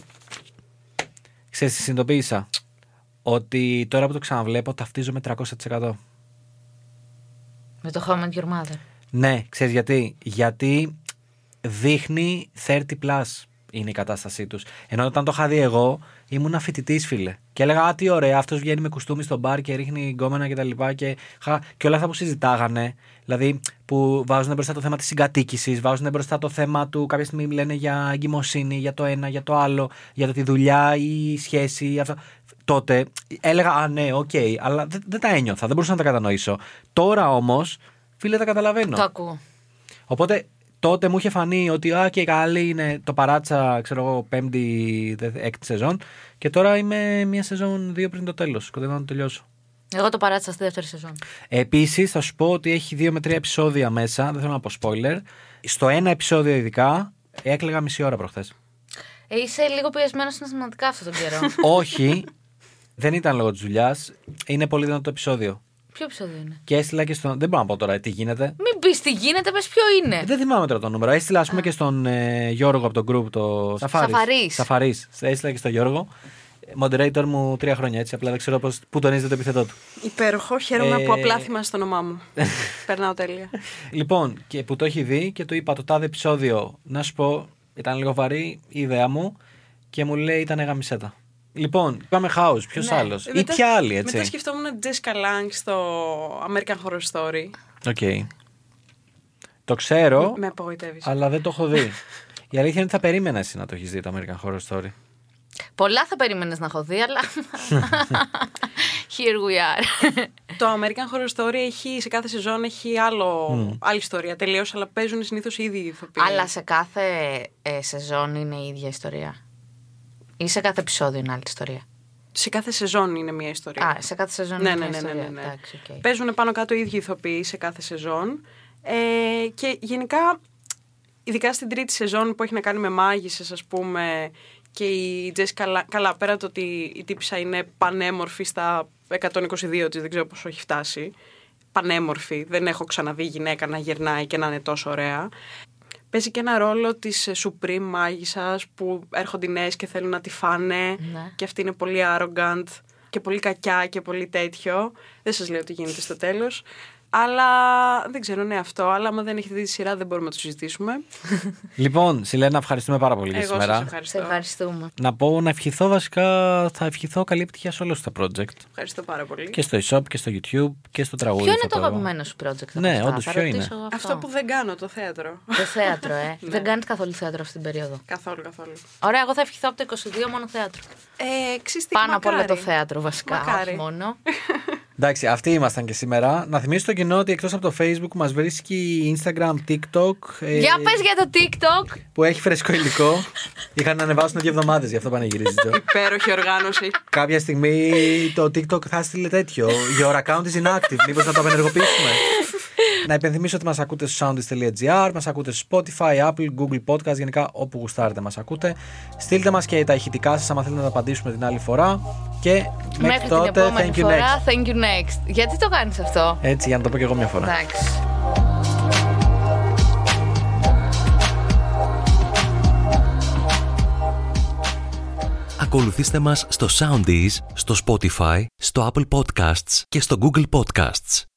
ξέρεις τι συνειδητοποίησα; Ότι τώρα που το ξαναβλέπω ταυτίζομαι 300%. Με το How I Met Your Mother. Ναι, ξέρεις γιατί; Γιατί δείχνει 30 plus είναι η κατάστασή τους. Ενώ όταν το είχα δει εγώ, ήμουν φοιτητής, φίλε. Και έλεγα, Α, τι ωραία, αυτός βγαίνει με κουστούμι στο μπαρ και ρίχνει γκόμενα και τα λοιπά. Και, χα- και όλα αυτά που συζητάγανε, δηλαδή που βάζουν μπροστά το θέμα της συγκατοίκησης, βάζουν μπροστά το θέμα του. Κάποια στιγμή λένε για εγκυμοσύνη, για το ένα, για το άλλο, για το τη δουλειά ή η σχέση. ή Αυτό. Τότε έλεγα, Α, ναι, οκ, αλλά δεν, δεν τα ένιωθα, δεν μπορούσα να τα κατανοήσω. Τώρα όμως, φίλε, τα καταλαβαίνω. Το ακούω. Οπότε τότε μου είχε φανεί ότι α, και καλά είναι το παράτησα, ξέρω εγώ, πέμπτη, δε- έκτη σεζόν. Και τώρα είμαι μία σεζόν δύο πριν το τέλος. Κοντεύω να το τελειώσω. Εγώ το παράτησα στη δεύτερη σεζόν. Επίσης, θα σου πω ότι έχει δύο με τρία επεισόδια μέσα. Δεν θέλω να πω spoiler. Στο ένα επεισόδιο, ειδικά, έκλαιγα μισή ώρα προχθές. Ε, είσαι λίγο πιεσμένος συναισθηματικά αυτόν τον καιρό. Όχι, δεν ήταν λόγω της δουλειάς. Είναι πολύ δυνατό το επεισόδιο. Ποιο επεισόδιο είναι; Και έστειλα και στον. Δεν μπορώ να πω τώρα τι γίνεται. Μην πεις τι γίνεται, πες ποιο είναι. Δεν θυμάμαι τώρα το νούμερο. Έστειλα, ας πούμε, και στον ε, Γιώργο από το group το. Σαφαρής. Σαφαρής. Έστειλα και στον Γιώργο. Moderator μου τρία χρόνια έτσι. Απλά δεν ξέρω πώς, πού τονίζεται το επιθετό του. Υπέροχο. Χαίρομαι Ε, που απλά θυμάσαι το όνομά μου. Περνάω τέλεια. Λοιπόν, και που το έχει δει και του είπα το τάδε επεισόδιο, να σου πω, ήταν λίγο βαρύ η ιδέα μου και μου λέει ήταν γαμησέ τα. Λοιπόν, πάμε House, ποιος Ναι. άλλος; Ε, Ή μετά- ποια άλλη, έτσι. Μετά σκεφτόμουν Jessica Lange στο American Horror Story. Ok. Το ξέρω, Με απογοητεύεις. αλλά δεν το έχω δει. Η αλήθεια είναι ότι θα περίμενα εσύ να το έχεις δει το American Horror Story. Πολλά θα περίμενες να έχω δει, αλλά. Here we are. Το American Horror Story έχει, σε κάθε σεζόν έχει άλλο, άλλη ιστορία τελείως, αλλά παίζουν συνήθως οι ίδιοι ηθοποιοί. αλλά σε κάθε ε, σεζόν είναι η ίδια ιστορία. Ή σε κάθε επεισόδιο είναι άλλη ιστορία. Σε κάθε σεζόν είναι μια ιστορία. Α, σε κάθε σεζόν ναι, είναι ναι, μια ναι, ναι, ιστορία. ναι, ναι. Εντάξει, οκ. Παίζουν πάνω κάτω οι ίδιοι ηθοποιοί σε κάθε σεζόν. Ε, και γενικά, ειδικά στην τρίτη σεζόν που έχει να κάνει με μάγισσες, ας πούμε, και η Τζέσικα καλά, καλά, πέρα το ότι η τύπησα είναι πανέμορφη στα 122 της, δεν ξέρω πόσο έχει φτάσει. Πανέμορφη, δεν έχω ξαναδεί γυναίκα να γερνάει και να είναι τόσο ωραία. Παίζει και ένα ρόλο της ε, Supreme μάγισσας που έρχονται οι νέες και θέλουν να τη φάνε Ναι. και αυτή είναι πολύ arrogant και πολύ κακιά και πολύ τέτοιο. Δεν σας λέω τι γίνεται στο τέλος. Αλλά δεν ξέρω, ναι αυτό. Αλλά άμα δεν έχετε δει τη σειρά δεν μπορούμε να το συζητήσουμε. λοιπόν, Σιλένα, ευχαριστούμε πάρα πολύ για Εγώ σήμερα. σας Σε ευχαριστώ. ευχαριστούμε. Να πω να ευχηθώ βασικά, θα ευχηθώ καλή επιτυχία σε όλο το project. Ευχαριστώ πάρα πολύ. Και στο e-shop και στο YouTube και στο τραγούδι. Ποιο είναι θα το αγαπημένο σου project, από Ναι, αυτά; όντως, Θα ποιο είναι; ρωτήσω εγώ Αυτό που δεν κάνω, το θέατρο. Το θέατρο, ε. Ναι. Δεν κάνει καθόλου θέατρο αυτή την περίοδο; καθόλου, καθόλου. Ωραία, εγώ θα ευχηθώ από το 22 μόνο θέατρο. Ε, ξέρεις τι, Πάνω απ' όλα μακάρι. το θέατρο βασικά, Μακάρι. όχι μόνο. Εντάξει, αυτοί ήμασταν και σήμερα. Να θυμίσω στο κοινό ότι εκτός από το Facebook μας βρίσκει Instagram, TikTok. ε, Για πες για το TikTok. Που έχει φρεσκό υλικό. Είχαν να ανεβάσουν δύο εβδομάδες, γι' αυτό πανηγυρίζει. Τζο. Υπέροχη οργάνωση. Κάποια στιγμή το TikTok θα στείλει τέτοιο. Your account is inactive. Μήπως να το απενεργοποιήσουμε; Να υπενθυμίσω ότι μας ακούτε στο soundist.gr, μας ακούτε στο Spotify, Apple, Google Podcast, γενικά όπου γουστάρετε μας ακούτε. Στείλτε μας και τα ηχητικά σας, άμα θέλετε να τα απαντήσουμε την άλλη φορά. Και μέχρι, Μέχρι την τότε, επόμενη thank you φορά, next. thank you next. Γιατί το κάνεις αυτό; Έτσι, για να το πω και εγώ μια φορά. Εντάξει. Ακολουθήστε μας στο Soundees, στο Spotify, στο Apple Podcasts και στο Google Podcasts.